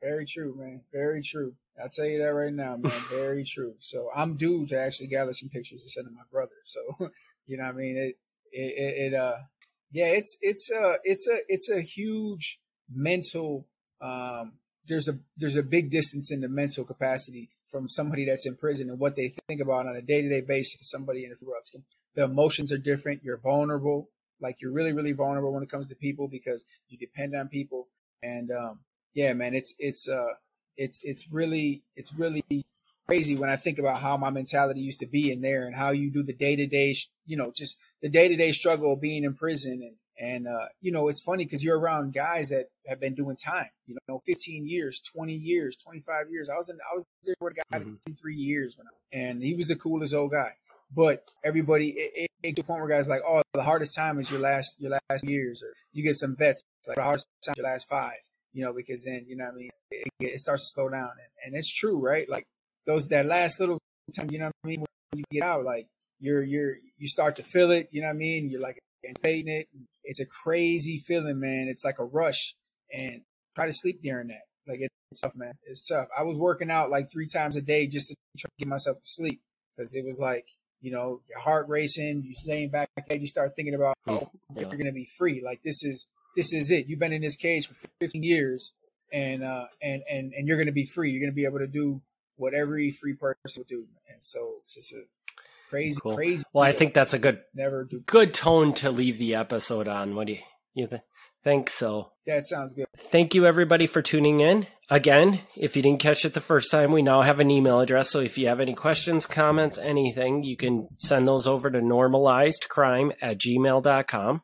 [SPEAKER 3] Very true, man. Very true. I'll tell you that right now, man. Very true. So I'm due to actually gather some pictures to send to my brother. So you know what I mean? It it, it, it uh yeah, it's it's uh it's a it's a huge mental um there's a there's a big distance in the mental capacity from somebody that's in prison and what they think about on a day to day basis to somebody in the world. The emotions are different. You're vulnerable. Like you're really, really vulnerable when it comes to people because you depend on people. And um, yeah, man, it's it's uh it's it's really it's really crazy when I think about how my mentality used to be in there and how you do the day to day, you know, just the day to day struggle of being in prison and and uh, you know, it's funny because you're around guys that have been doing time. You know, 15 years, 20 years, 25 years. I was in, I was there with a guy mm-hmm. three years when I, and he was the coolest old guy. But everybody, it, it, it to the point where guys like, oh, the hardest time is your last your last years, or you get some vets like the hardest time your last five. You know, because then you know what I mean. It, it starts to slow down, and, and it's true, right? Like those that last little time, you know what I mean. When you get out, like you're you're you start to feel it. You know what I mean. You're like anticipating it. It's a crazy feeling, man. It's like a rush, and try to sleep during that. Like it's tough, man. It's tough. I was working out like three times a day just to try to get myself to sleep because it was like you know your heart racing. You laying back, you start thinking about oh, yeah. you're gonna be free. Like this is this is it. You've been in this cage for 15 years, and uh and and and you're gonna be free. You're gonna be able to do what every free person would do. And so it's just a crazy, cool. crazy.
[SPEAKER 2] Well, I think that's a good,
[SPEAKER 3] never do.
[SPEAKER 2] good tone to leave the episode on. What do you, you think? think so.
[SPEAKER 3] That sounds good.
[SPEAKER 2] Thank you everybody for tuning in. Again, if you didn't catch it the first time, we now have an email address. So if you have any questions, comments, anything, you can send those over to normalizedcrime at gmail.com.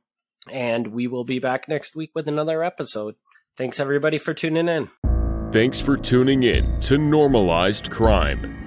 [SPEAKER 2] And we will be back next week with another episode. Thanks everybody for tuning in.
[SPEAKER 1] Thanks for tuning in to Normalized Crime.